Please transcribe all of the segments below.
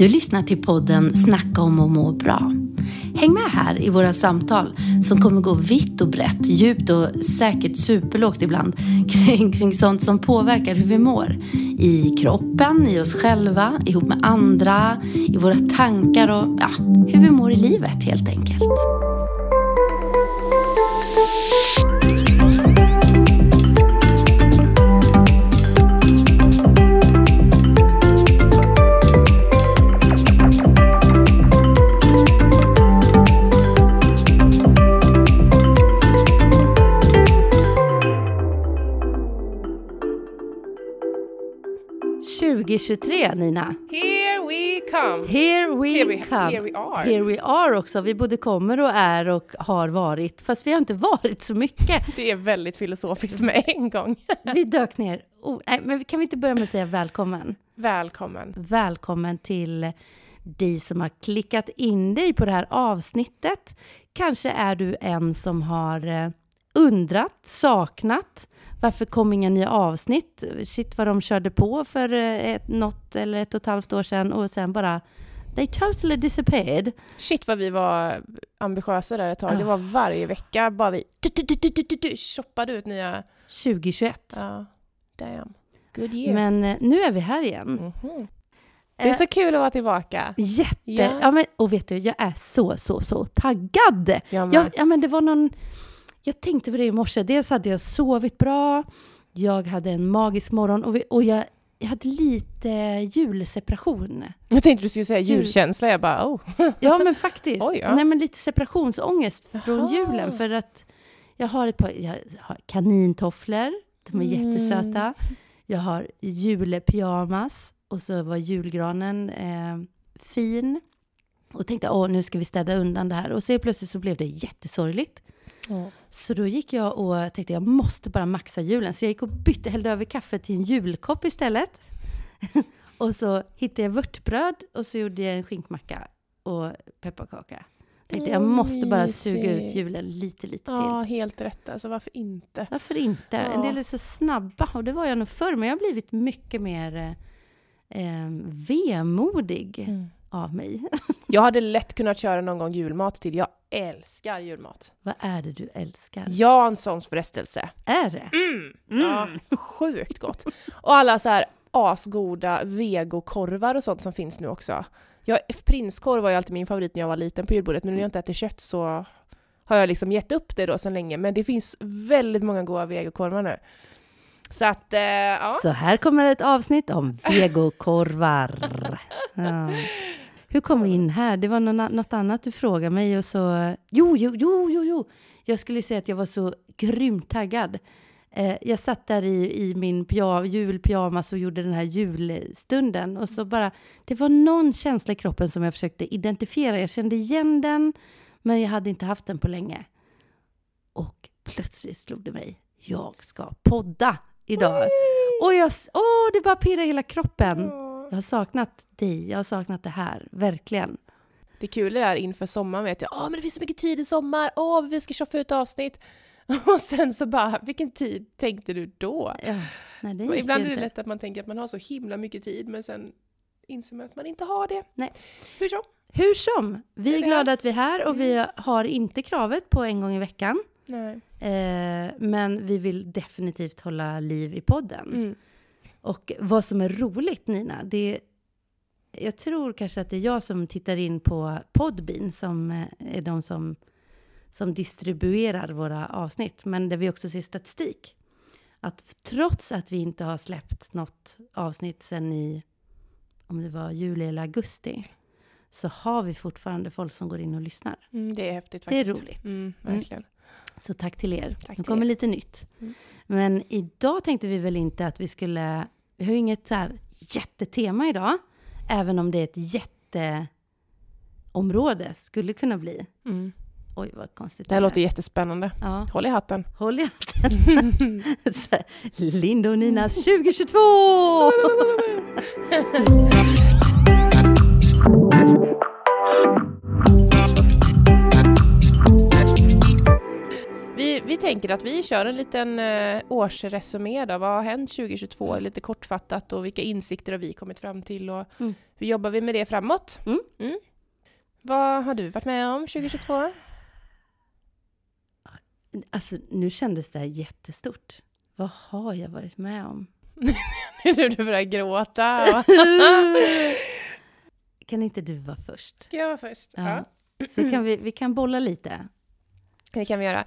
Du lyssnar till podden Snacka om att må bra. Häng med här i våra samtal som kommer gå vitt och brett, djupt och säkert superlågt ibland kring, kring sånt som påverkar hur vi mår. I kroppen, i oss själva, ihop med andra, i våra tankar och ja, hur vi mår i livet helt enkelt. 2023, Nina. Here we come! Here we, Here we- come. here we are. Here we are också. Vi både kommer och är och har varit. Fast vi har inte varit så mycket. Det är väldigt filosofiskt med en gång. Vi dök ner. Oh, nej, men kan vi inte börja med att säga välkommen? Välkommen. Välkommen till dig som har klickat in dig på det här avsnittet. Kanske är du en som har eh, undrat, saknat, varför kom inga nya avsnitt? Shit vad de körde på för eh, ett, något eller ett och ett halvt år sedan och sen bara they totally disappeared. Shit vad vi var ambitiösa där ett tag. Det var varje vecka bara vi shoppade ut nya... 2021. Ja, damn. Good year. Men eh, nu är vi här igen. Mhm. Det är så kul att vara tillbaka. Jätte! Ja. Ja. men, och vet du, jag är så, så, så taggad! Jag ja, men det var någon... Jag tänkte på det i morse. Dels hade jag sovit bra, jag hade en magisk morgon och, vi, och jag, jag hade lite julseparation. Jag tänkte du skulle säga Jul. julkänsla. Jag bara oh. Ja, men faktiskt. Oj, ja. Nej, men lite separationsångest från Jaha. julen. För att jag har ett par jag har kanintofflor, de är Mm. jättesöta. Jag har julepyjamas och så var julgranen eh, fin. Och tänkte åh nu ska vi städa undan det här. Och så plötsligt så blev det jättesorgligt. Så då gick jag och tänkte jag måste bara maxa julen. Så jag gick och bytte, hällde över kaffe till en julkopp istället. och så hittade jag vörtbröd och så gjorde jag en skinkmacka och pepparkaka. Tänkte jag Mm, måste bara suga ut julen lite, lite till. Ja, helt rätt. Alltså varför inte? Varför inte? En Ja. del är så snabba och det var jag nog förr, men jag har blivit mycket mer eh, eh, vemodig av mig. Jag hade lätt kunnat köra någon gång julmat till. Jag älskar julmat. Vad är det du älskar? Janssons frestelse. Är det? Ja, sjukt gott. Och alla så här asgoda vegokorvar och sånt som finns nu också. Jag, prinskorv var ju alltid min favorit när jag var liten på julbordet, men nu när jag inte äter kött så har jag liksom gett upp det då sedan länge. Men det finns väldigt många goda vegokorvar nu. Så att, eh, ja. Så här kommer ett avsnitt om vegokorvar. Ja. Hur kom vi in här? Det var något, annat du frågade mig och så... Jo, jo, jo, jo, jo! Jag skulle säga att jag var så grymt taggad. Eh, jag satt där i, i min julpyjamas och gjorde den här julstunden och så bara... Det var någon känsla i kroppen som jag försökte identifiera. Jag kände igen den, men jag hade inte haft den på länge. Och plötsligt slog det mig. Jag ska podda idag. Och jag, åh, det bara pirrar i hela kroppen. Jag har saknat dig, jag har saknat det här, verkligen. Det kul är inför sommaren vet jag, åh men det finns så mycket tid i sommar, åh vi ska köra ut avsnitt. Och sen så bara, vilken tid tänkte du då? Ja, nej, det ibland är det lätt att man tänker att man har så himla mycket tid, men sen inser man att man inte har det. Nej. Hur som? Hur som, vi är glada att vi är här och vi har inte kravet på en gång i veckan. Nej. Eh, men vi vill definitivt hålla liv i podden. Mm. Och vad som är roligt Nina, det jag tror kanske att det är jag som tittar in på Podbean som eh, är de som, som distribuerar våra avsnitt, men där vi också ser statistik. Att trots att vi inte har släppt något avsnitt sen i, om det var juli eller augusti, så har vi fortfarande folk som går in och lyssnar. Mm, det är häftigt Det är faktiskt. roligt. Mm, verkligen. Så tack till er. Tack nu kommer er. lite nytt. Mm. Men idag tänkte vi väl inte att vi skulle... Vi har ju inget så här jättetema idag. Även om det är ett jätteområde, skulle kunna bli. Mm. Oj, vad konstigt. Det här är. låter jättespännande. Ja, Håll i hatten. håll i hatten. Linda och Ninas 2022! Vi, vi tänker att vi kör en liten eh, årsresumé då. Vad har hänt 2022? Lite kortfattat och vilka insikter har vi kommit fram till och Mm. hur jobbar vi med det framåt? Mm. Vad har du varit med om 2022? Alltså, nu kändes det här jättestort. Vad har jag varit med om? nu du börjar gråta. kan inte du vara först? Ska jag vara först? Ja. Så kan vi, vi kan bolla lite. Det kan vi göra.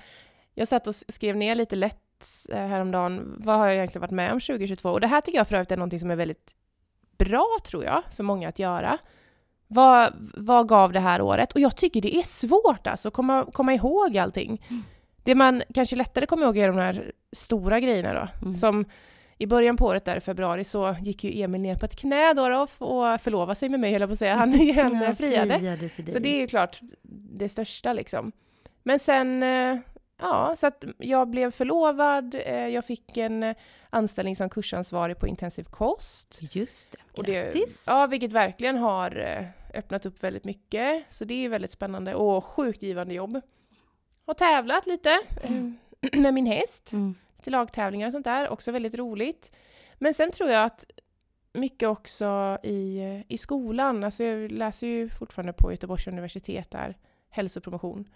Jag satt och skrev ner lite lätt eh, häromdagen, vad har jag egentligen varit med om 2022? Och det här tycker jag för övrigt är någonting som är väldigt bra, tror jag, för många att göra. Vad, vad gav det här året? Och jag tycker det är svårt alltså, att komma, komma ihåg allting. Mm. Det man kanske lättare kommer ihåg är de här stora grejerna då. Mm. Som i början på året där i februari så gick ju Emil ner på ett knä då, då och förlovade sig med mig, höll jag på att säga. Han, han friade. friade. Så det är ju klart det största liksom. Men sen, eh, ja, så att jag blev förlovad, eh, jag fick en eh, anställning som kursansvarig på intensiv kost. Just det. Och det, Grattis! ja, vilket verkligen har eh, öppnat upp väldigt mycket. Så det är väldigt spännande och sjukt givande jobb. Har tävlat lite eh, med min häst, Mm. lite lagtävlingar och sånt där, också väldigt roligt. Men sen tror jag att mycket också i, i skolan, alltså jag läser ju fortfarande på Göteborgs universitet där, hälsopromotion.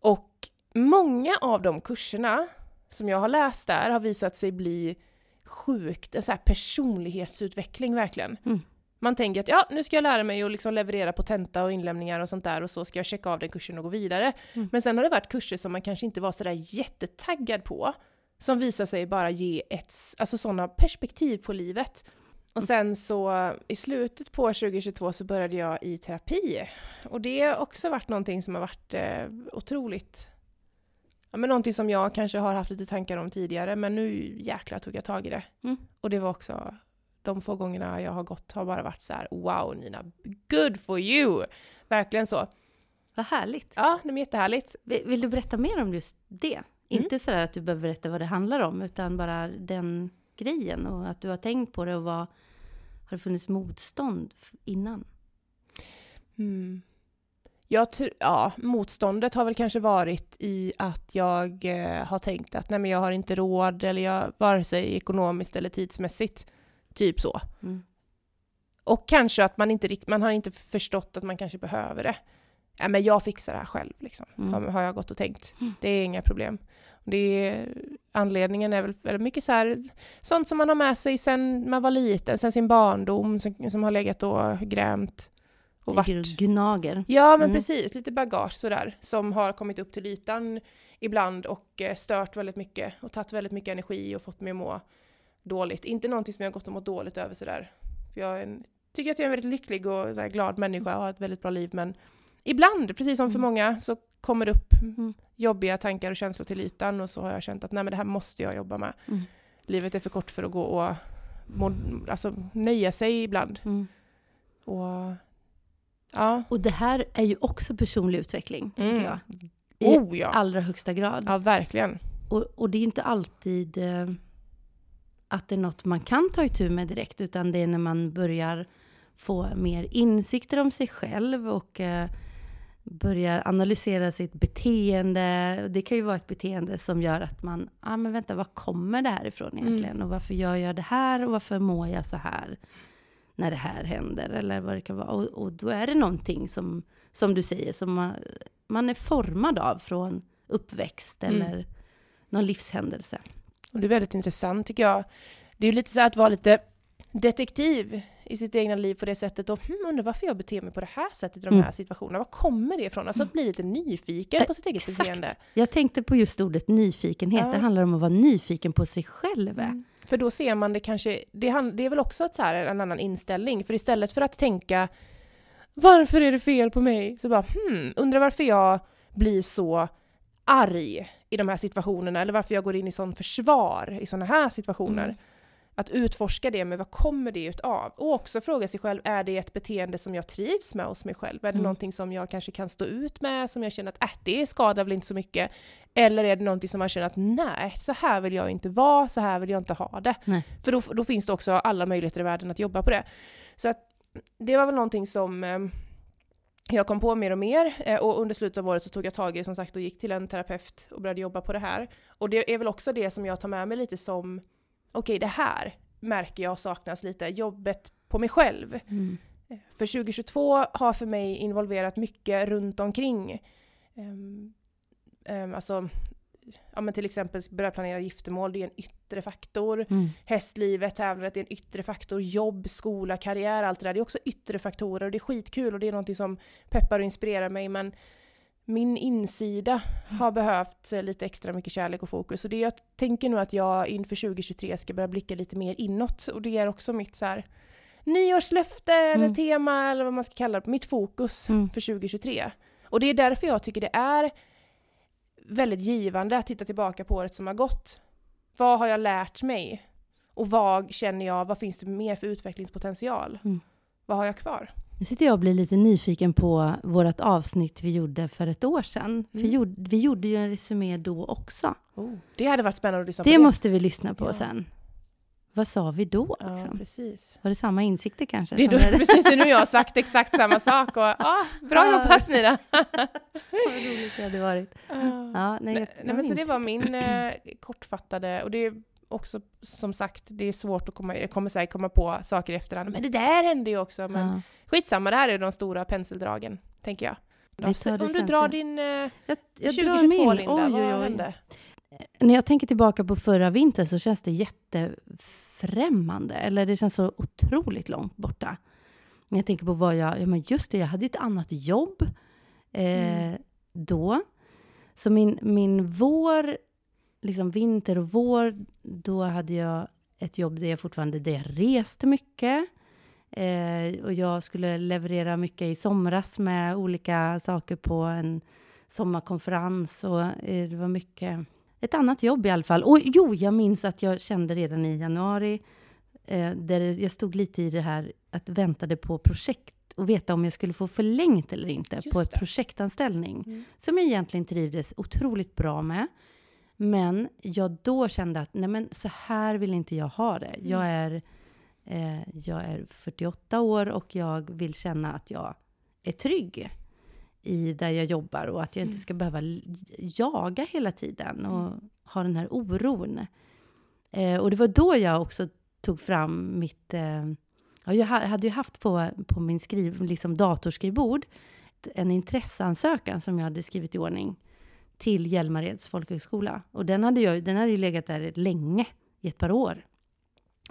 Och många av de kurserna som jag har läst där har visat sig bli sjukt, en så här personlighetsutveckling verkligen. Mm. Man tänker att ja, nu ska jag lära mig att liksom leverera på tenta och inlämningar och sånt där och så ska jag checka av den kursen och gå vidare. Mm. Men sen har det varit kurser som man kanske inte var sådär jättetaggad på, som visar sig bara ge ett, alltså sådana perspektiv på livet. Och sen så i slutet på 2022 så började jag i terapi. Och det har också varit någonting som har varit eh, otroligt Ja, men någonting som jag kanske har haft lite tankar om tidigare, men nu jäklar tog jag tag i det. Mm. Och det var också, de få gångerna jag har gått har bara varit så här: wow Nina, good for you! Verkligen så. Vad härligt. Ja, det är jättehärligt. Vill, vill du berätta mer om just det? Mm. Inte sådär att du behöver berätta vad det handlar om, utan bara den grejen och att du har tänkt på det och vad har det funnits motstånd innan? Mm. Jag ja, motståndet har väl kanske varit i att jag eh, har tänkt att nej men jag har inte råd, eller jag, vare sig ekonomiskt eller tidsmässigt. Typ så. Mm. Och kanske att man inte rikt- man har inte förstått att man kanske behöver det. Ja, men jag fixar det här själv, liksom. Mm. har, har jag gått och tänkt. Mm. Det är inga problem. Det är, anledningen är väl väldigt mycket så här, sånt som man har med sig sen man var liten, sen sin barndom, som, som har legat och grämt. Och Ligger och gnager. Ja, men Mm. precis. Lite bagage sådär som har kommit upp till ytan ibland och eh, stört väldigt mycket och tagit väldigt mycket energi och fått mig att må dåligt. Inte någonting som jag har gått och mått dåligt över sådär. För jag en, tycker att jag är en väldigt lycklig och så här, glad människa och har ett väldigt bra liv men ibland, precis som för Mm. många, så kommer det upp Mm. jobbiga tankar och känslor till ytan och så har jag känt att nej men det här måste jag jobba med. Mm. Livet är för kort för att gå och må, alltså, nöja sig ibland. Mm. Och, ja. Och det här är ju också personlig utveckling, Mm. jag. I Oh ja! allra högsta grad. Ja, verkligen. Och, och det är inte alltid eh, att det är något man kan ta itu med direkt, utan det är när man börjar få mer insikter om sig själv och eh, börjar analysera sitt beteende. Det kan ju vara ett beteende som gör att man, ja ah, men vänta, var kommer det här ifrån egentligen? Och varför gör jag det här? Och varför mår jag så här? När det här händer, eller vad det kan vara. Och, och då är det någonting som, som du säger, som man, man är formad av från uppväxt Mm. eller någon livshändelse. Och det är väldigt intressant tycker jag. Det är ju lite så att vara lite detektiv i sitt egna liv på det sättet och hmm, undrar varför jag beter mig på det här sättet i de Mm. här situationerna. Var kommer det ifrån? Alltså att bli lite nyfiken på sitt eget Exakt. beteende. Jag tänkte på just ordet nyfikenhet. Ja. Det handlar om att vara nyfiken på sig själv. Mm. För då ser man det kanske, det, det är väl också ett så här, en annan inställning. För istället för att tänka varför är det fel på mig? Så bara hmm, undrar varför jag blir så arg i de här situationerna eller varför jag går in i sån försvar i såna här situationer. Mm. Att utforska det med vad kommer det utav? Och också fråga sig själv, är det ett beteende som jag trivs med hos mig själv? Är det Mm. någonting som jag kanske kan stå ut med, som jag känner att äh, det skadar väl inte så mycket? Eller är det någonting som man känner att nej, så här vill jag inte vara, så här vill jag inte ha det. Nej. För då, då finns det också alla möjligheter i världen att jobba på det. Så att det var väl någonting som eh, jag kom på mer och mer eh, och under slutet av året så tog jag tag i det som sagt och gick till en terapeut och började jobba på det här. Och det är väl också det som jag tar med mig lite som, okej det här märker jag saknas lite, jobbet på mig själv. Mm. För 2022 har för mig involverat mycket runt omkring. Um, um, alltså ja, men till exempel börja planera giftermål, det är en yttre faktor. Mm. Hästlivet, tävlandet är en yttre faktor. Jobb, skola, karriär, allt det där. Det är också yttre faktorer och det är skitkul och det är någonting som peppar och inspirerar mig. Men min insida har behövt lite extra mycket kärlek och fokus. Och det jag tänker nu att jag inför 2023 ska börja blicka lite mer inåt. Och det är också mitt så här, nyårslöfte mm. eller tema eller vad man ska kalla det, mitt fokus mm. för 2023. Och det är därför jag tycker det är väldigt givande att titta tillbaka på året som har gått. Vad har jag lärt mig? Och vad känner jag, vad finns det mer för utvecklingspotential? Mm. Vad har jag kvar? Nu sitter jag och blir lite nyfiken på vårt avsnitt vi gjorde för ett år sedan. Mm. För vi gjorde ju en resumé då också. Oh, det hade varit spännande att lyssna på. Det måste vi lyssna på ja. sen. Vad sa vi då? Liksom? Ja, precis. Var det samma insikter kanske? Det är då, precis, det är nu jag har sagt exakt samma sak. Och, ah, bra jobbat Nina! Vad roligt det hade varit. Ja, nej, nej, men så det var min eh, kortfattade, och det också som sagt, det är svårt att komma, jag kommer säkert komma på saker i efterhand, men det där hände ju också. Men ja. skitsamma, det här är de stora penseldragen, tänker jag. Om du drar din eh, jag, jag 2022 drar Linda, oj, oj, oj. vad hände? När jag tänker tillbaka på förra vintern så känns det jättefrämmande. Eller det känns så otroligt långt borta. När jag tänker på vad jag... Ja, men just det, jag hade ett annat jobb eh, mm. då. Så min, min vår, liksom vinter och vår, då hade jag ett jobb där jag fortfarande där jag reste mycket. Eh, och jag skulle leverera mycket i somras med olika saker på en sommarkonferens. Och eh, det var mycket ett annat jobb i alla fall. Och jo, jag minns att jag kände redan i januari, eh, där jag stod lite i det här att väntade på projekt och veta om jag skulle få förlängt eller inte Just på ett det. projektanställning. Mm. Som jag egentligen trivdes otroligt bra med. Men jag då kände att nej men, så här vill inte jag ha det. Mm. Jag, är, eh, jag är 48 år och jag vill känna att jag är trygg i där jag jobbar och att jag inte mm. ska behöva jaga hela tiden och mm. ha den här oron. Eh, och det var då jag också tog fram mitt... Eh, jag hade ju haft på, på min skriv, liksom datorskrivbord en intresseansökan som jag hade skrivit i ordning till Hjälmareds folkhögskola. Och den hade, jag, den hade ju legat där länge, i ett par år.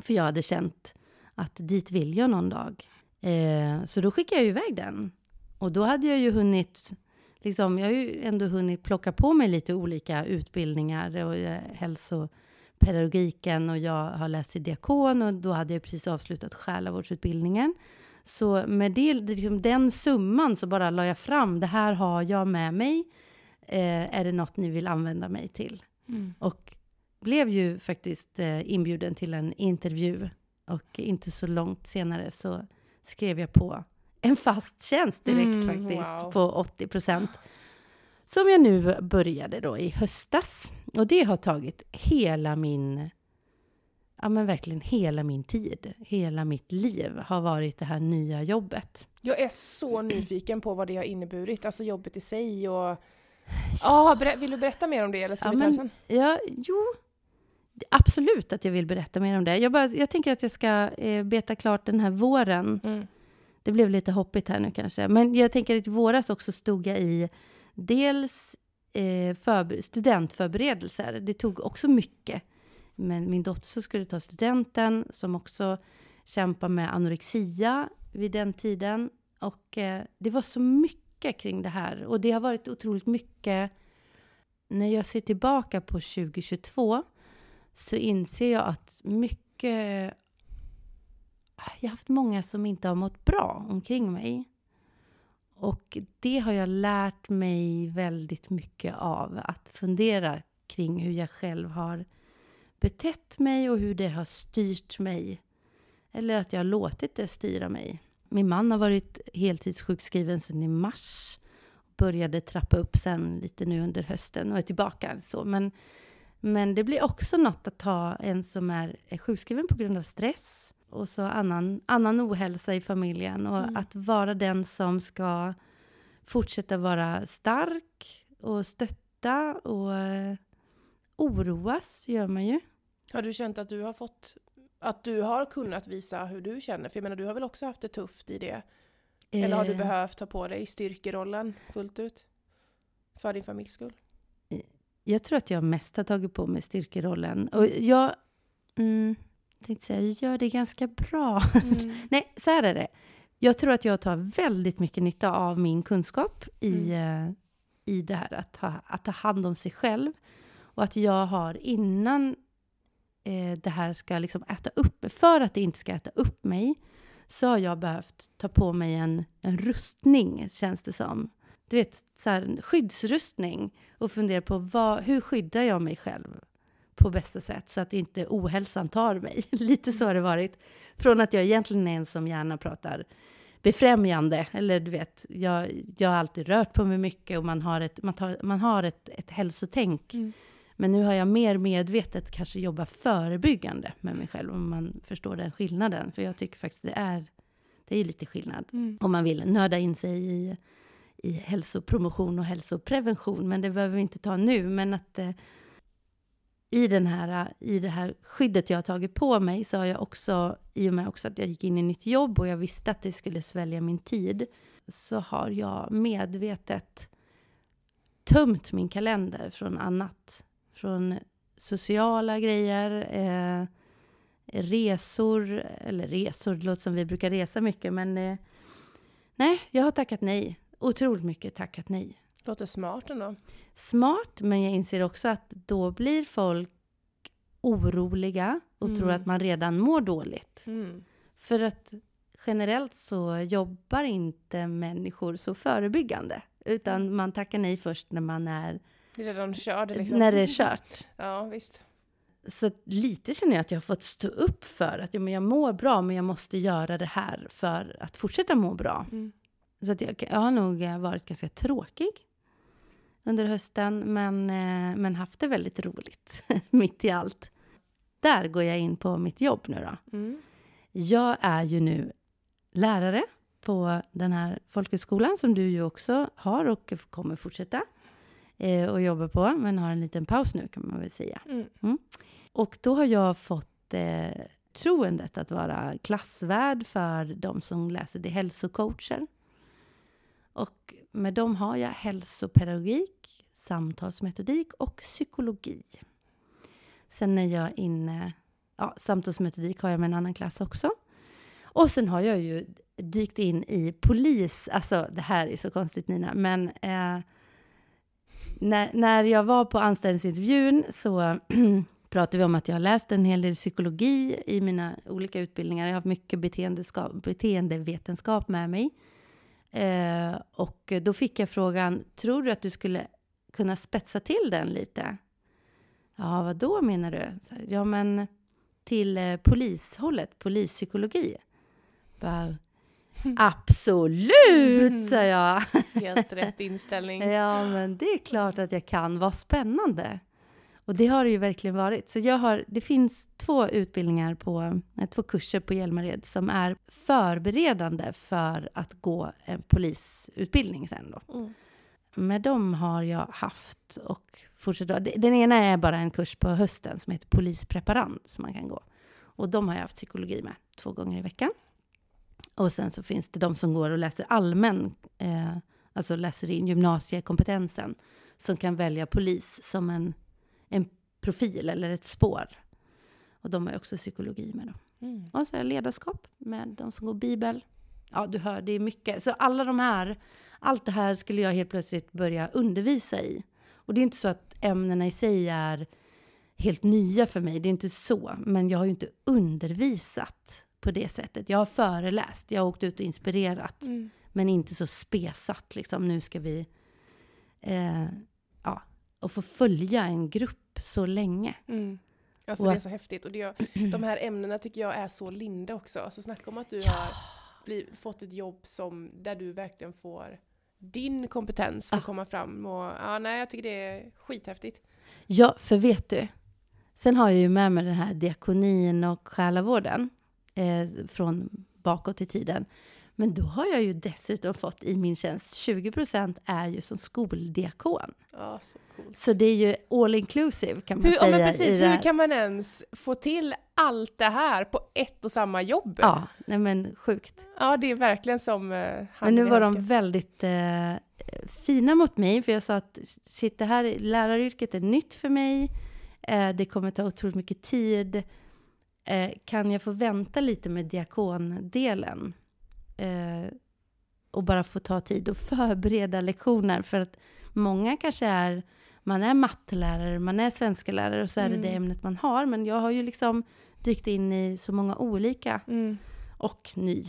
För jag hade känt att dit vill jag någon dag. Eh, så då skickade jag iväg den. Och då hade jag ju hunnit, liksom, jag har ju ändå hunnit plocka på mig lite olika utbildningar och eh, hälsopedagogiken och jag har läst till diakon och då hade jag precis avslutat själavårdsutbildningen. Så med det, liksom den summan så bara la jag fram, det här har jag med mig. Eh, är det något ni vill använda mig till? Mm. Och blev ju faktiskt eh, inbjuden till en intervju. Och inte så långt senare så skrev jag på en fast tjänst direkt mm, faktiskt wow. på 80 procent. Som jag nu började då i höstas. Och det har tagit hela min, ja men verkligen hela min tid, hela mitt liv har varit det här nya jobbet. Jag är så nyfiken på vad det har inneburit, alltså jobbet i sig och... Ja, ah, vill du berätta mer om det eller ska ja, vi ta det sen? Ja, jo, absolut att jag vill berätta mer om det. Jag, bara, jag tänker att jag ska eh, beta klart den här våren. Mm det blev lite hoppigt här nu kanske. Men jag tänker att i våras också stod jag i dels eh, för, studentförberedelser. Det tog också mycket. Men min dotter skulle ta studenten, som också kämpar med anorexia vid den tiden. Och eh, det var så mycket kring det här. Och det har varit otroligt mycket. När jag ser tillbaka på 2022 så inser jag att mycket jag har haft många som inte har mått bra omkring mig. Och det har jag lärt mig väldigt mycket av. Att fundera kring hur jag själv har betett mig och hur det har styrt mig. Eller att jag har låtit det styra mig. Min man har varit heltidssjukskriven sedan i mars. Började trappa upp sen lite nu under hösten och är tillbaka. Så. Men, men det blir också något att ha en som är sjukskriven på grund av stress och så annan, annan ohälsa i familjen. Och mm. att vara den som ska fortsätta vara stark och stötta och eh, oroas gör man ju. Har du känt att du har fått att du har kunnat visa hur du känner? För jag menar, du har väl också haft det tufft i det? Eller har du Eh, behövt ta på dig styrkerollen fullt ut? För din familjs skull? Jag tror att jag mest har tagit på mig styrkerollen. Och jag mm, tänkte säga, jag gör det ganska bra. Mm. Nej, så här är det. Jag tror att jag tar väldigt mycket nytta av min kunskap i, eh, i det här att, ha, att ta hand om sig själv. Och att jag har innan eh, det här ska liksom äta upp för att det inte ska äta upp mig, så har jag behövt ta på mig en, en rustning, känns det som. Du vet, så här, en skyddsrustning. Och fundera på vad, hur skyddar jag mig själv på bästa sätt så att inte ohälsan tar mig. Lite så har det varit. Från att jag egentligen är en som gärna pratar befrämjande. Eller du vet, jag, jag har alltid rört på mig mycket och man har ett, man tar, man har ett, ett hälsotänk. Mm. Men nu har jag mer medvetet kanske jobbat förebyggande med mig själv, om man förstår den skillnaden. För jag tycker faktiskt det är, det är lite skillnad. Mm. Om man vill nörda in sig i, i hälsopromotion och hälsoprevention. Men det behöver vi inte ta nu. Men att eh, i, den här, i det här skyddet jag har tagit på mig så har jag också, i och med också att jag gick in i nytt jobb och jag visste att det skulle svälja min tid, så har jag medvetet tömt min kalender från annat. Från sociala grejer, eh, resor, eller resor, det låter som vi brukar resa mycket, men eh, nej, jag har tackat nej. Otroligt mycket tackat nej. Låter smart ändå. Smart, men jag inser också att då blir folk oroliga och Mm. tror att man redan mår dåligt. Mm. För att generellt så jobbar inte människor så förebyggande. Utan man tackar nej först när man är redan körd liksom. när det är kört. Ja, visst. Så lite känner jag att jag har fått stå upp för att ja, men jag mår bra, men jag måste göra det här för att fortsätta må bra. Mm. Så att jag, jag har nog eh, varit ganska tråkig under hösten, men, eh, men haft det väldigt roligt mitt i allt. Där går jag in på mitt jobb nu då. Mm. Jag är ju nu lärare på den här folkhögskolan som du ju också har och kommer fortsätta eh, och jobba på, men har en liten paus nu kan man väl säga. Mm. Och då har jag fått eh, troendet att vara klassvärd för de som läser till hälsocoacher. Och med dem har jag hälsopedagogik, samtalsmetodik och psykologi. Sen är jag inne, ja, samtalsmetodik har jag med en annan klass också. Och sen har jag ju dykt in i polis, alltså det här är så konstigt Nina, men eh, när, när jag var på anställningsintervjun så pratade vi om att jag har läst en hel del psykologi i mina olika utbildningar. Jag har haft mycket beteendevetenskap med mig. Eh, och då fick jag frågan, tror du att du skulle kunna spetsa till den lite? Ja, vad då menar du? Så här, ja, men till eh, polishållet, polispsykologi. Bara, Absolut, sa jag. Helt rätt inställning. Ja, men det är klart att jag kan. Vad spännande. Och det har det ju verkligen varit. Så jag har, det finns två utbildningar på, eh, två kurser på Hjälmared som är förberedande för att gå en polisutbildning sen då. Mm. Med dem har jag haft och fortsätter. Den ena är bara en kurs på hösten som heter polispreparand som man kan gå. Och de har jag haft psykologi med två gånger i veckan. Och sen så finns det de som går och läser allmän, eh, alltså läser in gymnasiekompetensen, som kan välja polis som en, en profil eller ett spår. Och de har också psykologi med då. Mm. Och så är ledarskap med de som går bibel. Ja, du hör, det är mycket. Så alla de här, allt det här skulle jag helt plötsligt börja undervisa i. Och det är inte så att ämnena i sig är helt nya för mig, det är inte så. Men jag har ju inte undervisat på det sättet. Jag har föreläst, jag har åkt ut och inspirerat. Mm. Men inte så spesat, liksom nu ska vi... Eh, ja, och få följa en grupp så länge. Mm. Alltså Och det är att- så häftigt. Och det, de här ämnena tycker jag är så linda också. Alltså snacka om att du Ja. har bliv, fått ett jobb som, där du verkligen får din kompetens för att Ah. komma fram. Och, ja, nej, jag tycker det är skithäftigt. Ja, för vet du? Sen har jag ju med mig den här diakonin och själavården eh, från bakåt i tiden. Men då har jag ju dessutom fått i min tjänst 20% är ju som skoldiakon. Ja, så coolt. Så det är ju all inclusive kan man Hur, ja, säga. men precis, hur kan man ens få till allt det här på ett och samma jobb? Ja, nej men sjukt. Ja, det är verkligen som uh, Men nu var de väldigt eh, fina mot mig, för jag sa att shit, det här läraryrket är nytt för mig. Eh, det kommer ta otroligt mycket tid. Eh, kan jag få vänta lite med diakondelen? Eh, och bara få ta tid och förbereda lektioner. För att många kanske är, man är mattelärare, man är svenska lärare och så är Mm. det det ämnet man har. Men jag har ju liksom dykt in i så många olika Mm. och ny.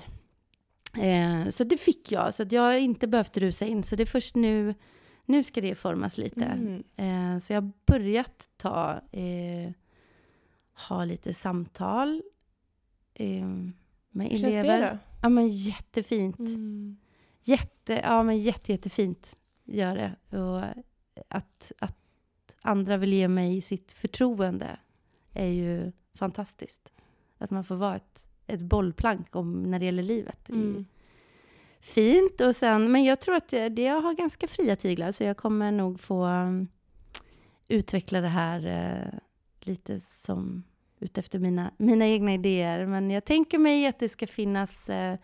Eh, så det fick jag, så att jag har inte behövt rusa in. Så det är först nu, nu ska det formas lite. Mm. Eh, så jag har börjat ta, eh, ha lite samtal eh, med känns elever. det då? Ja men jättefint. Mm. Jätte, ja men jätte, jättefint gör det. Och att, att andra vill ge mig sitt förtroende är ju fantastiskt. Att man får vara ett, ett bollplank om, när det gäller livet. Mm. Fint. Och sen, men jag tror att det, det, jag har ganska fria tyglar så jag kommer nog få um, utveckla det här eh, lite som utefter mina, mina egna idéer. Men jag tänker mig att det ska finnas eh,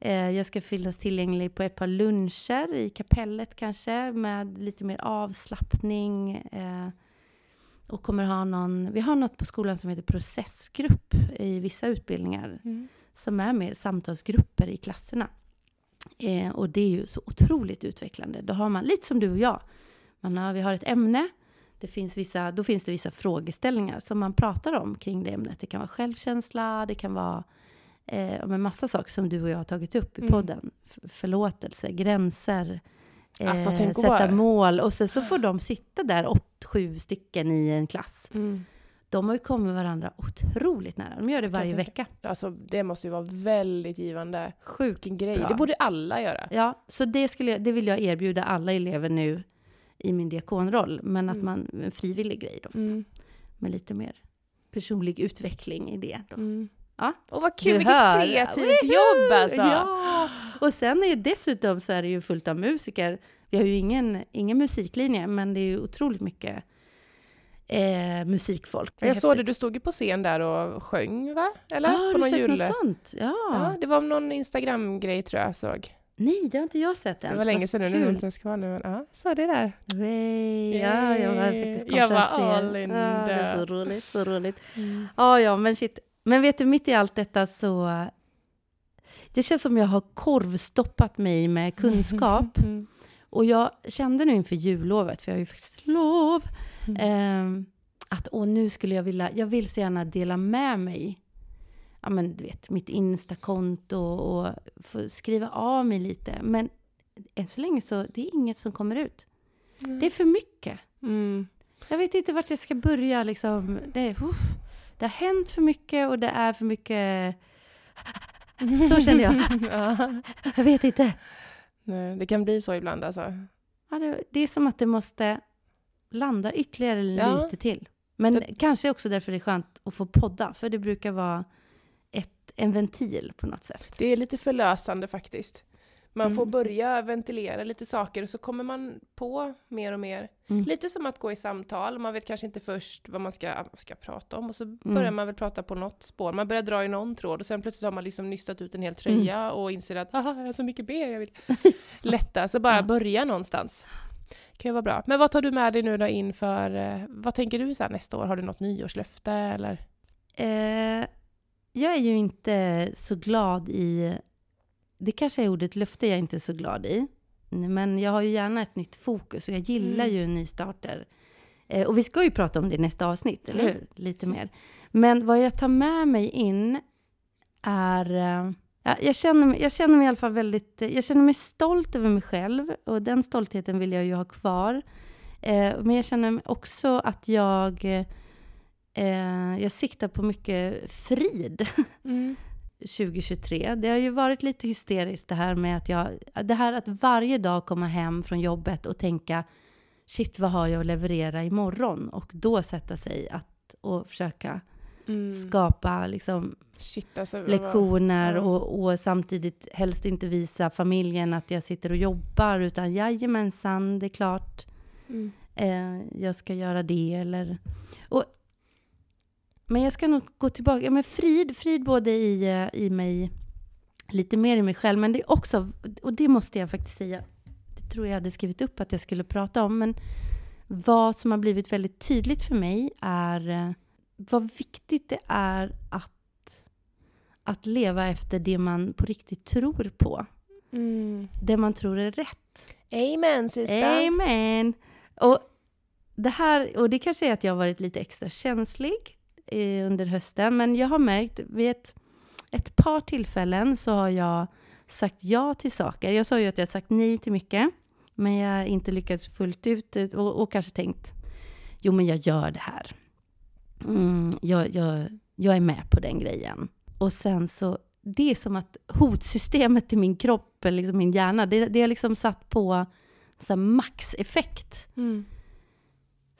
eh, jag ska finnas tillgänglig på ett par luncher i kapellet kanske med lite mer avslappning. Eh, och kommer ha någon, vi har något på skolan som heter processgrupp i vissa utbildningar Mm. som är mer samtalsgrupper i klasserna. Eh, och det är ju så otroligt utvecklande. Då har man, lite som du och jag, man har, vi har ett ämne, det finns vissa, då finns det vissa frågeställningar som man pratar om kring det ämnet. Det kan vara självkänsla, det kan vara eh, med massa saker som du och jag har tagit upp i Mm. podden. F- förlåtelse, gränser, eh, Alltså, tänk att sätta bara- mål. Och så, så får de sitta där, åt, sju stycken i en klass. Mm. De har ju kommit varandra otroligt nära. De gör det varje vecka. Alltså, det måste ju vara väldigt givande. Vilken grej. Bra. Det borde alla göra. Ja, så det, skulle jag, det vill jag erbjuda alla elever nu i min diakonroll. Men att Mm. man, en frivillig grej då, Mm. med lite mer personlig utveckling i det. Då. Mm. Ja. Och vad kul, Du vilket hör. kreativt jobb alltså! Ja! Och sen är dessutom så är det ju fullt av musiker. Vi har ju ingen, ingen musiklinje, men det är ju otroligt mycket eh, musikfolk. Jag såg det, du stod ju på scen där och sjöng va? Eller? Ah, på du någon julle. något sånt? Ja. Ja, det var någon Instagram-grej tror jag såg. Nej, det har inte jag sett ens. Det var länge sedan nu, är inte ens kvar nu. Men, ja, så det där. Way. Ja, jag var faktiskt Jag var all in ja, det är så roligt, så roligt. Ja, ja, men shit. Men vet du, mitt i allt detta så... Det känns som jag har korvstoppat mig med kunskap. Mm. Och jag kände nu inför jullovet, för jag har ju faktiskt lov, Mm. ehm, att åh, nu skulle jag vilja, jag vill så gärna dela med mig. Ja, men du vet, mitt Instakonto och få skriva av mig lite. Men än så länge så, det är inget som kommer ut. Det är för mycket. Mm. Jag vet inte vart jag ska börja liksom. Det, är, uff, det har hänt för mycket och det är för mycket... Så känner jag. ja. Jag vet inte. Nej, Det kan bli så ibland alltså. Ja, det, det är som att det måste landa ytterligare Ja. lite till. Men Det- kanske också därför det är skönt att få podda, för det brukar vara en ventil på något sätt. Det är lite förlösande faktiskt. Man får Mm. börja ventilera lite saker och så kommer man på mer och mer. Mm. Lite som att gå i samtal, man vet kanske inte först vad man ska, ska prata om och så Mm. börjar man väl prata på något spår. Man börjar dra i någon tråd och sen plötsligt har man liksom nystat ut en hel tröja Mm. och inser att "Haha, jag har så mycket ben jag vill lätta. Så bara Ja. börja någonstans. kan ju vara bra. Men vad tar du med dig nu då inför, eh, vad tänker du så nästa år? Har du något nyårslöfte eller? Eh, jag är ju inte så glad i... Det kanske är ordet löfte jag inte är så glad i. Men jag har ju gärna ett nytt fokus och jag gillar Mm. ju nystarter. Eh, och vi ska ju prata om det i nästa avsnitt, eller Mm. hur? Lite mer. Men vad jag tar med mig in är... Eh, ja, jag, känner, jag känner mig i alla fall väldigt... eh, Jag känner mig stolt över mig själv och den stoltheten vill jag ju ha kvar. Eh, men jag känner också att jag... eh, jag siktar på mycket frid Mm. 2023. Det har ju varit lite hysteriskt det här med att jag... Det här att varje dag komma hem från jobbet och tänka shit, vad har jag att leverera imorgon? Och då sätta sig att, och försöka Mm. skapa liksom, Shit, alltså, lektioner och, och samtidigt helst inte visa familjen att jag sitter och jobbar utan jajamensan, det är klart Mm. eh, jag ska göra det eller... Och, men jag ska nog gå tillbaka, ja, men frid, frid både i, eh, i mig, lite mer i mig själv, men det är också, och det måste jag faktiskt säga, det tror jag hade skrivit upp att jag skulle prata om, men vad som har blivit väldigt tydligt för mig är eh, vad viktigt det är att, att leva efter det man på riktigt tror på. Mm. Det man tror är rätt. Amen sista. Amen! Och det här, och det kanske är att jag har varit lite extra känslig under hösten, men jag har märkt vid ett, ett par tillfällen så har jag sagt ja till saker. Jag sa ju att jag sagt nej till mycket, men jag har inte lyckats fullt ut och, och kanske tänkt, jo men jag gör det här. Mm, jag, jag, jag är med på den grejen. Och sen så, det är som att hotsystemet i min kropp, eller liksom min hjärna, det, det har liksom satt på så här maxeffekt. Mm.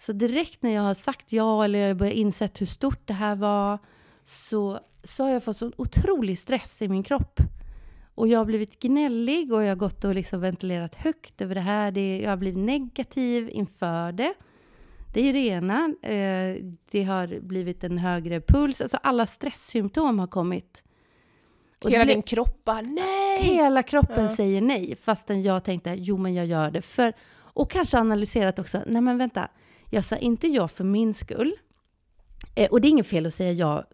Så direkt när jag har sagt ja eller jag börjar insett hur stort det här var så, så har jag fått sån otrolig stress i min kropp. Och jag har blivit gnällig och jag har gått och liksom ventilerat högt över det här. Det, jag har blivit negativ inför det. Det är ju det ena. Eh, det har blivit en högre puls. Alltså alla stresssymptom har kommit. Och Hela blev- din kropp bara nej! Hela kroppen Ja. säger nej, fastän jag tänkte jo men jag gör det. För, och kanske analyserat också, nej men vänta, jag sa inte ja för min skull. Eh, och det är inget fel att säga ja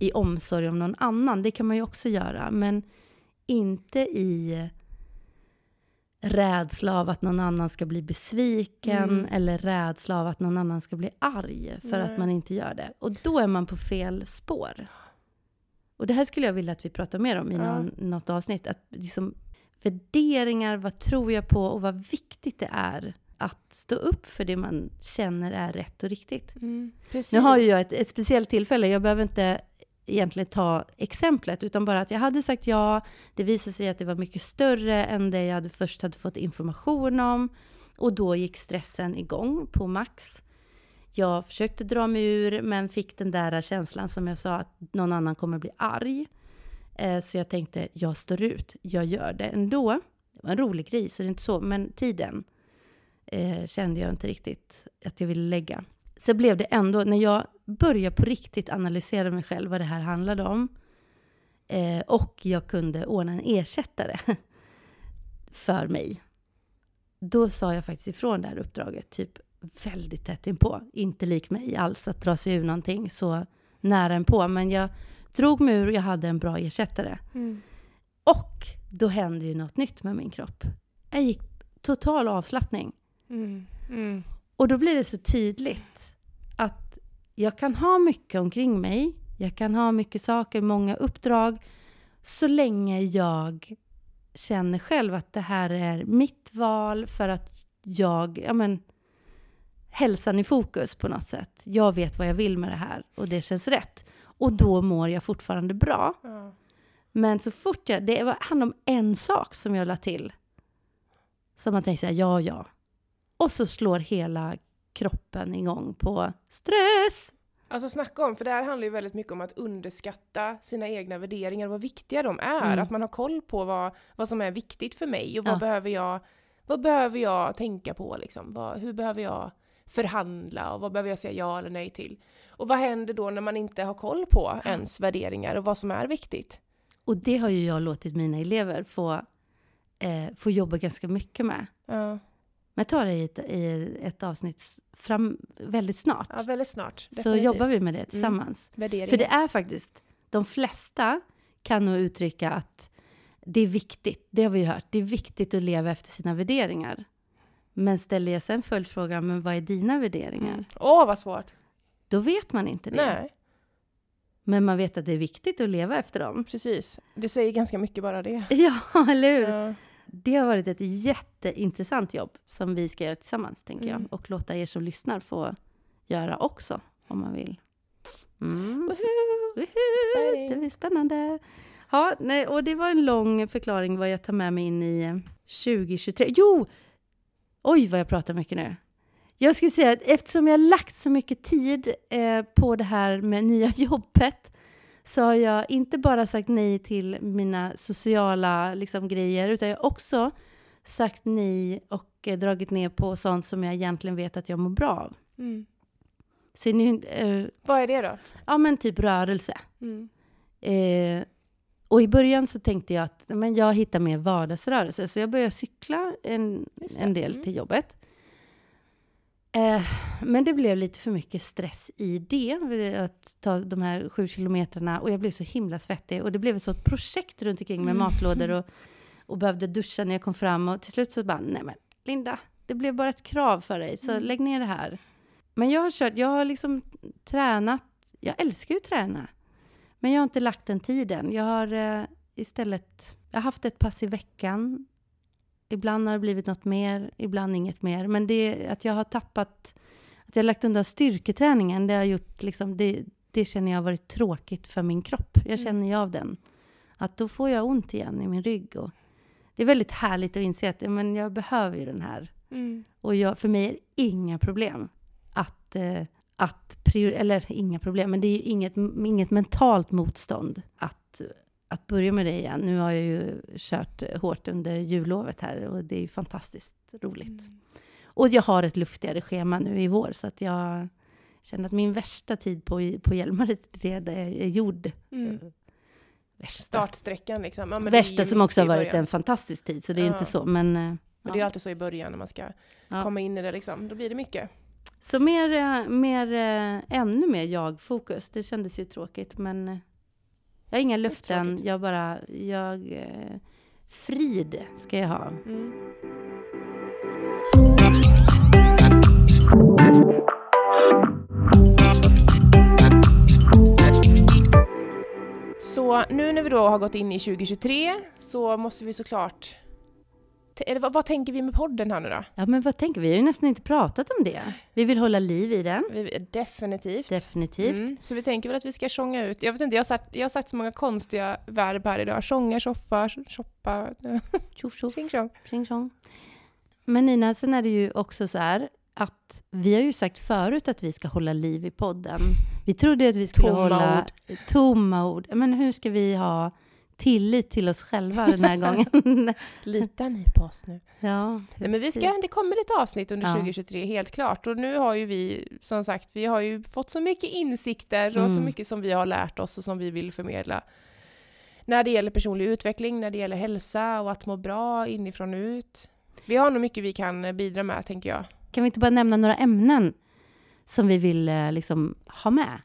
i omsorg om någon annan, det kan man ju också göra. Men inte i rädsla av att någon annan ska bli besviken Mm. eller rädsla av att någon annan ska bli arg för Nej. att man inte gör det. Och då är man på fel spår. Och det här skulle jag vilja att vi pratar mer om i Ja. någon, något avsnitt. Att liksom, värderingar, vad tror jag på och vad viktigt det är att stå upp för det man känner är rätt och riktigt. Mm. Nu har ju jag ett, ett speciellt tillfälle, jag behöver inte egentligen ta exemplet, utan bara att jag hade sagt ja, det visade sig att det var mycket större än det jag hade först hade fått information om, och då gick stressen igång på max. Jag försökte dra mig ur, men fick den där känslan som jag sa, att någon annan kommer bli arg. Eh, Så jag tänkte, jag står ut, jag gör det ändå. Det var en rolig grej, så det är inte så, men tiden eh, kände jag inte riktigt att jag ville lägga så blev det ändå, när jag började på riktigt analysera mig själv, vad det här handlade om, eh, och jag kunde ordna en ersättare för mig, då sa jag faktiskt ifrån det här uppdraget, typ väldigt tätt inpå. Inte lik mig alls att dra sig ur någonting så nära inpå, men jag drog mig ur och jag hade en bra ersättare. Mm. Och då hände ju något nytt med min kropp. Jag gick total avslappning. Mm. Mm. Och då blir det så tydligt att jag kan ha mycket omkring mig, jag kan ha mycket saker, många uppdrag, så länge jag känner själv att det här är mitt val för att jag, ja men, hälsan i fokus på något sätt. Jag vet vad jag vill med det här och det känns rätt. Och då mår jag fortfarande bra. Ja. Men så fort jag, det var hand om en sak som jag la till. Som man tänker så här, ja, ja. Och så slår hela kroppen igång på stress. Alltså snacka om, för det här handlar ju väldigt mycket om att underskatta sina egna värderingar och vad viktiga de är. Mm. Att man har koll på vad, vad som är viktigt för mig och vad, Ja. behöver, jag, vad behöver jag tänka på liksom? Vad, hur behöver jag förhandla och vad behöver jag säga ja eller nej till? Och vad händer då när man inte har koll på ens värderingar och vad som är viktigt? Och det har ju jag låtit mina elever få, eh, få jobba ganska mycket med. Ja, jag tar det i ett, i ett avsnitt fram väldigt snart. ja väldigt snart. så definitivt. jobbar vi med det tillsammans. Värderingar. För det är faktiskt, de flesta kan nog uttrycka att det är viktigt, det har vi ju hört, det är viktigt att leva efter sina värderingar. Men ställer jag sen följdfrågan, men vad är dina värderingar? Mm. Åh, vad svårt! Då vet man inte det. Nej, Men man vet att det är viktigt att leva efter dem. precis. Det säger ganska mycket bara det. Ja, eller hur? Ja. Det har varit ett jätteintressant jobb som vi ska göra tillsammans, tänker Mm. jag. Och låta er som lyssnar få göra också, om man vill. Mm. Woohoo! Exciting. Det blir spännande. Ja, nej, och det var en lång förklaring vad jag tar med mig in i eh, 2023. Jo! Oj, vad jag pratar mycket nu. Jag skulle säga att eftersom jag har lagt så mycket tid eh, på det här med nya jobbet så har jag inte bara sagt nej till mina sociala liksom, grejer utan jag har också sagt nej och eh, dragit ner på sånt som jag egentligen vet att jag mår bra av. Mm. Så nu, eh, Vad är det då? ja men typ rörelse. Mm. Eh, och i början så tänkte jag att men jag hittar mer vardagsrörelse, så jag började cykla en, en del Mm. till jobbet. Eh, men det blev lite för mycket stress i det, att ta de här sju kilometrarna. Och jag blev så himla svettig. Och det blev ett sånt projekt runt omkring med Mm. matlådor och, och behövde duscha när jag kom fram. Och till slut så bara, nej men Linda, det blev bara ett krav för dig, så Mm. lägg ner det här. Men jag har kört, jag har liksom tränat, jag älskar ju att träna. Men jag har inte lagt den tiden. Jag har eh, istället jag har haft ett pass i veckan. Ibland har det blivit något mer, ibland inget mer. Men det att jag har tappat, att jag har lagt undan styrketräningen, det har gjort liksom, det, det känner jag har varit tråkigt för min kropp. Jag Mm. känner ju av den. Att då får jag ont igen i min rygg. Och det är väldigt härligt att inse att men jag behöver ju den här. Mm. Och jag, för mig är det inga problem att, eh, att prior- eller inga problem, men det är inget, inget mentalt motstånd att, att börja med det igen. Nu har jag ju kört hårt under jullovet här och det är ju fantastiskt roligt. Mm. Och jag har ett luftigare schema nu i vår så att jag känner att min värsta tid på, på Hjälmared är, är gjord. Mm. Värsta. Startsträckan liksom. Ja, värsta som också har varit en fantastisk tid, så det är Ja. inte så. Men, eh, Men det är alltid så i början när man ska Ja. komma in i det liksom. Då blir det mycket. Så mer, eh, mer, eh, ännu mer jag-fokus. Det kändes ju tråkigt, men eh, jag har inga löften. Jag bara, jag... eh, Frid ska jag ha. Mm. Så nu när vi då har gått in i 2023 så måste vi såklart... Eller vad, vad tänker vi med podden här nu då? Ja, men vad tänker vi? Vi har ju nästan inte pratat om det. Vi vill hålla liv i den, Vi, definitivt. definitivt. Mm. Så vi tänker väl att vi ska sjunga ut. Jag vet inte, jag har sagt, jag har sagt så många konstiga verb här idag. Sjunga, tjoffa, shoppa, Tjoff, tjoff, tjing tjong. Men Nina, sen är det ju också så här att vi har ju sagt förut att vi ska hålla liv i podden. Vi trodde att vi skulle Tomma hålla tomma ord. Men hur ska vi ha tillit till oss själva den här gången? Litar ni på oss nu? ja, Nej, men vi ska, det kommer lite avsnitt under Ja. 2023, helt klart. Och nu har ju vi, som sagt, vi har ju fått så mycket insikter och så Mm. mycket som vi har lärt oss och som vi vill förmedla. När det gäller personlig utveckling, när det gäller hälsa och att må bra inifrån och ut. Vi har nog mycket vi kan bidra med, tänker jag. Kan vi inte bara nämna några ämnen som vi vill eh, liksom, ha med?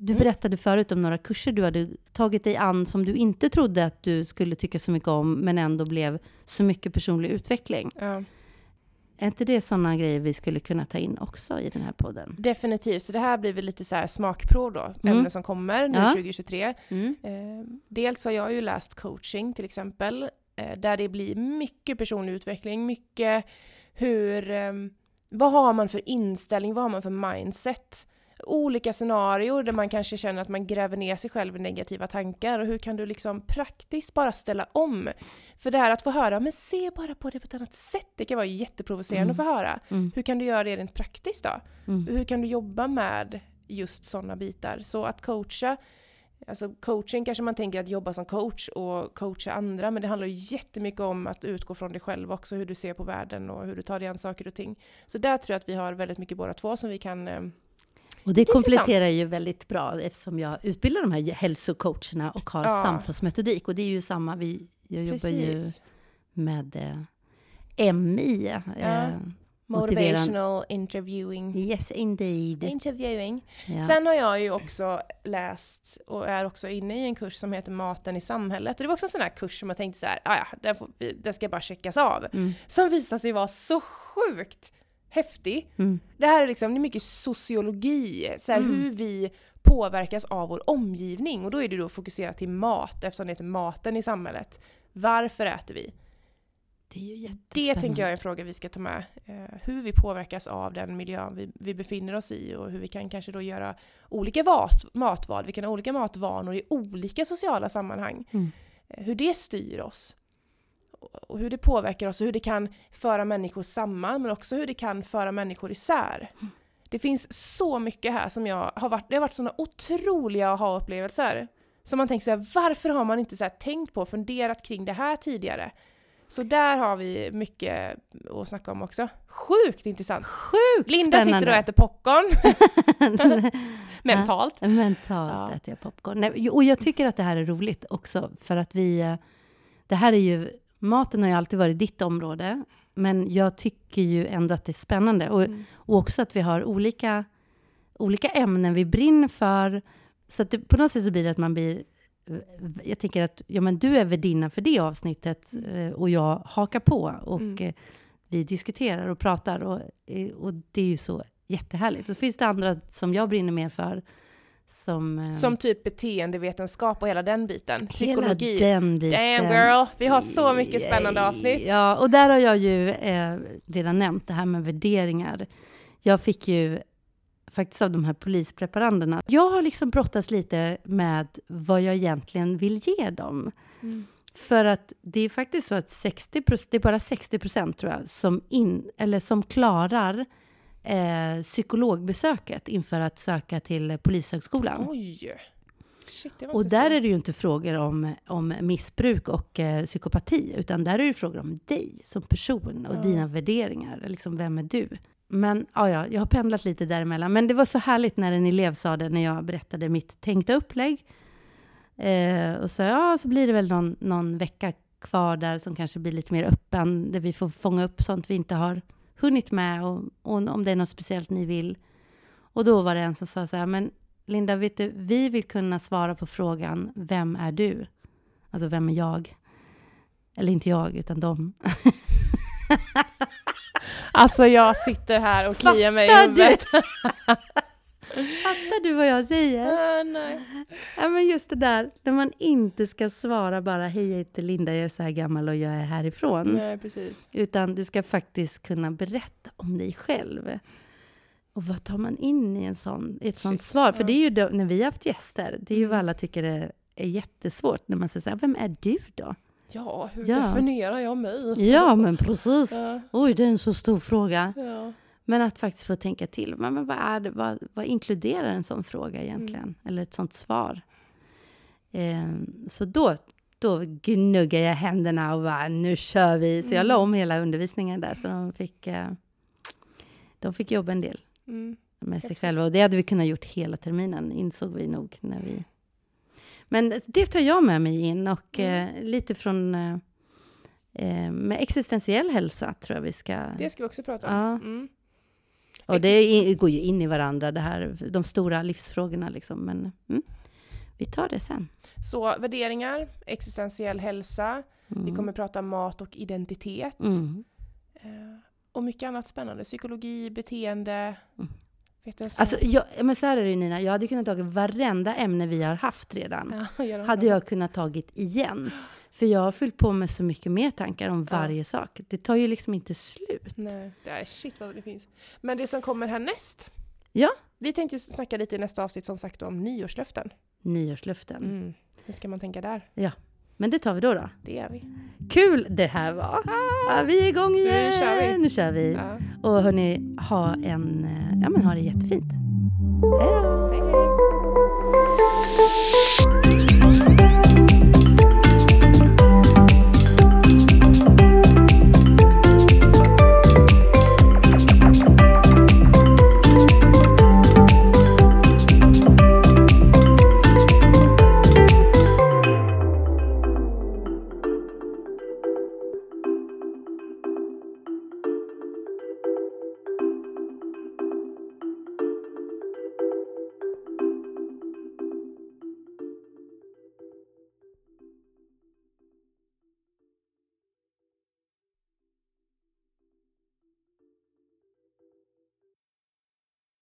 Du Mm. berättade förut om några kurser du hade tagit dig an som du inte trodde att du skulle tycka så mycket om, men ändå blev så mycket personlig utveckling. Ja. Är inte det sådana grejer vi skulle kunna ta in också i den här podden? Definitivt, så det här blir väl lite så här smakprov då, Mm. ämnen som kommer nu Ja. 2023. Mm. Eh, dels har jag ju läst coaching till exempel, eh, där det blir mycket personlig utveckling, mycket hur, eh, vad har man för inställning, vad har man för mindset? Olika scenarier där man kanske känner att man gräver ner sig själv i negativa tankar och hur kan du liksom praktiskt bara ställa om? För det här att få höra, men se bara på det på ett annat sätt, det kan vara jätteprovocerande Mm. att få höra. Mm. Hur kan du göra det rent praktiskt då? Mm. Hur kan du jobba med just sådana bitar? Så att coacha, alltså coaching kanske man tänker att jobba som coach och coacha andra, men det handlar ju jättemycket om att utgå från dig själv också, hur du ser på världen och hur du tar dig an saker och ting. Så där tror jag att vi har väldigt mycket båda två som vi kan... eh, Och det är kompletterar ju väldigt bra eftersom jag utbildar de här hälsocoacherna och har Ja. samtalsmetodik. Och det är ju samma, vi, jag jobbar ju Precis. med eh, MI. Eh, motivera- Motivational interviewing. Yes, indeed. Interviewing. Ja. Sen har jag ju också läst och är också inne i en kurs som heter Maten i samhället. Och det var också en sån här kurs som jag tänkte så här, "Ah, ja, den, får, den ska bara checkas av. Mm, Som visade sig vara så sjukt häftig. mm, Det här är liksom det är mycket sociologi, så här, Mm. hur vi påverkas av vår omgivning. Och då är det då fokuserat till mat, eftersom det heter maten i samhället. Varför äter vi? det är ju Det jättespännande. tänker jag är en fråga vi ska ta med. Eh, hur vi påverkas av den miljön vi, vi befinner oss i och hur vi kan kanske då göra olika vat, matval. Vi kan ha olika matvanor i olika sociala sammanhang. Mm. Eh, hur det styr oss. Och hur det påverkar oss och hur det kan föra människor samman men också hur det kan föra människor isär. Det finns så mycket här som jag har varit, det har varit sådana otroliga aha-upplevelser. Som man tänker såhär, varför har man inte så tänkt på och funderat kring det här tidigare? Så där har vi mycket att snacka om också. Sjukt intressant! Sjukt Linda spännande. sitter och äter popcorn. Mentalt. Mentalt Ja. äter jag popcorn. Nej, och jag tycker att det här är roligt också, för att vi... eh, Det här är ju... Maten har ju alltid varit ditt område, men jag tycker ju ändå att det är spännande. Och, Mm. och också att vi har olika, olika ämnen vi brinner för. Så att det, på något sätt så blir det att man blir... Jag tänker att ja, men du är värdinna för det avsnittet eh, och jag hakar på. Och Mm. eh, vi diskuterar och pratar och, eh, och det är ju så jättehärligt. Så finns det andra som jag brinner mer för. Som, eh, Som typ beteendevetenskap och hela den biten. Psykologi. Hela den biten. Damn girl, vi har så mycket spännande avsnitt. Ja, och där har jag ju eh, redan nämnt det här med värderingar. Jag fick ju faktiskt av de här polispreparanderna. Jag har liksom brottats lite med vad jag egentligen vill ge dem. Mm. För att det är faktiskt så att 60% det är bara 60 procent tror jag som, in, eller som klarar eh, psykologbesöket inför att söka till Polishögskolan. Oj! Shit, Och där så. är det ju inte frågor om, om missbruk och eh, psykopati, utan där är det frågor om dig som person och Ja. dina värderingar. Liksom, vem är du? Men ja, ja, jag har pendlat lite däremellan. Men det var så härligt när en elev sa det när jag berättade mitt tänkta upplägg. Eh, och så, ja, så blir det väl någon, någon vecka kvar där som kanske blir lite mer öppen, där vi får fånga upp sånt vi inte har hunnit med och, och om det är något speciellt ni vill. Och då var det en som sa så här, men Linda, vet du, vi vill kunna svara på frågan, vem är du? Alltså, vem är jag? Eller inte jag, utan de. Alltså jag sitter här och kliar mig i huvudet. Fattar du vad jag säger? Ah, nej. Ja, men just det där, när man inte ska svara bara, hej, jag heter Linda, jag är så här gammal och jag är härifrån. nej, precis. Utan du ska faktiskt kunna berätta om dig själv. Och vad tar man in i en sån, ett sånt Shit, svar? För det är ju då, när vi har haft gäster, det är ju vad Mm. alla tycker är, är jättesvårt. När man säger så här, vem är du då? Ja, hur Ja. definierar jag mig? Ja, men precis. Ja, Oj, det är en så stor fråga. ja. Men att faktiskt få tänka till. Men, men vad, är det, vad, vad inkluderar en sån fråga egentligen? Mm. Eller ett sånt svar? Eh, så då, då gnuggar jag händerna och bara, nu kör vi. Så jag la om hela undervisningen där, så de fick, eh, de fick jobba en del Mm. med sig själva. Och det hade vi kunnat gjort hela terminen, insåg vi nog när vi... Men det tar jag med mig in och Mm. eh, lite från... Eh, med existentiell hälsa tror jag vi ska... Det ska vi också prata om. Ja. Mm. Och det går ju in i varandra, det här, de stora livsfrågorna. Liksom. Men mm, vi tar det sen. Så värderingar, existentiell hälsa, Mm. vi kommer prata mat och identitet. Mm. Eh, och mycket annat spännande. Psykologi, beteende. Mm. Jag. Alltså, jag, men så här är det Nina, jag hade kunnat ta varenda ämne vi har haft redan. ja, de Hade jag kunnat tagit igen. För jag har fyllt på med så mycket mer tankar om Ja. varje sak. Det tar ju liksom inte slut. Nej, det är shit vad det finns. Men det som kommer härnäst. Ja. Vi tänkte ju snacka lite i nästa avsnitt som sagt om nyårslöften nyårslöften. Mm. Hur ska man tänka där? Ja, men det tar vi då. då. Det gör vi. Kul det här var! Ah, vi är igång igen! Nu kör vi! Nu kör vi. Ja. Och hörni, ha, en, eh, ja, men ha det jättefint. Hej då! Hej, hej.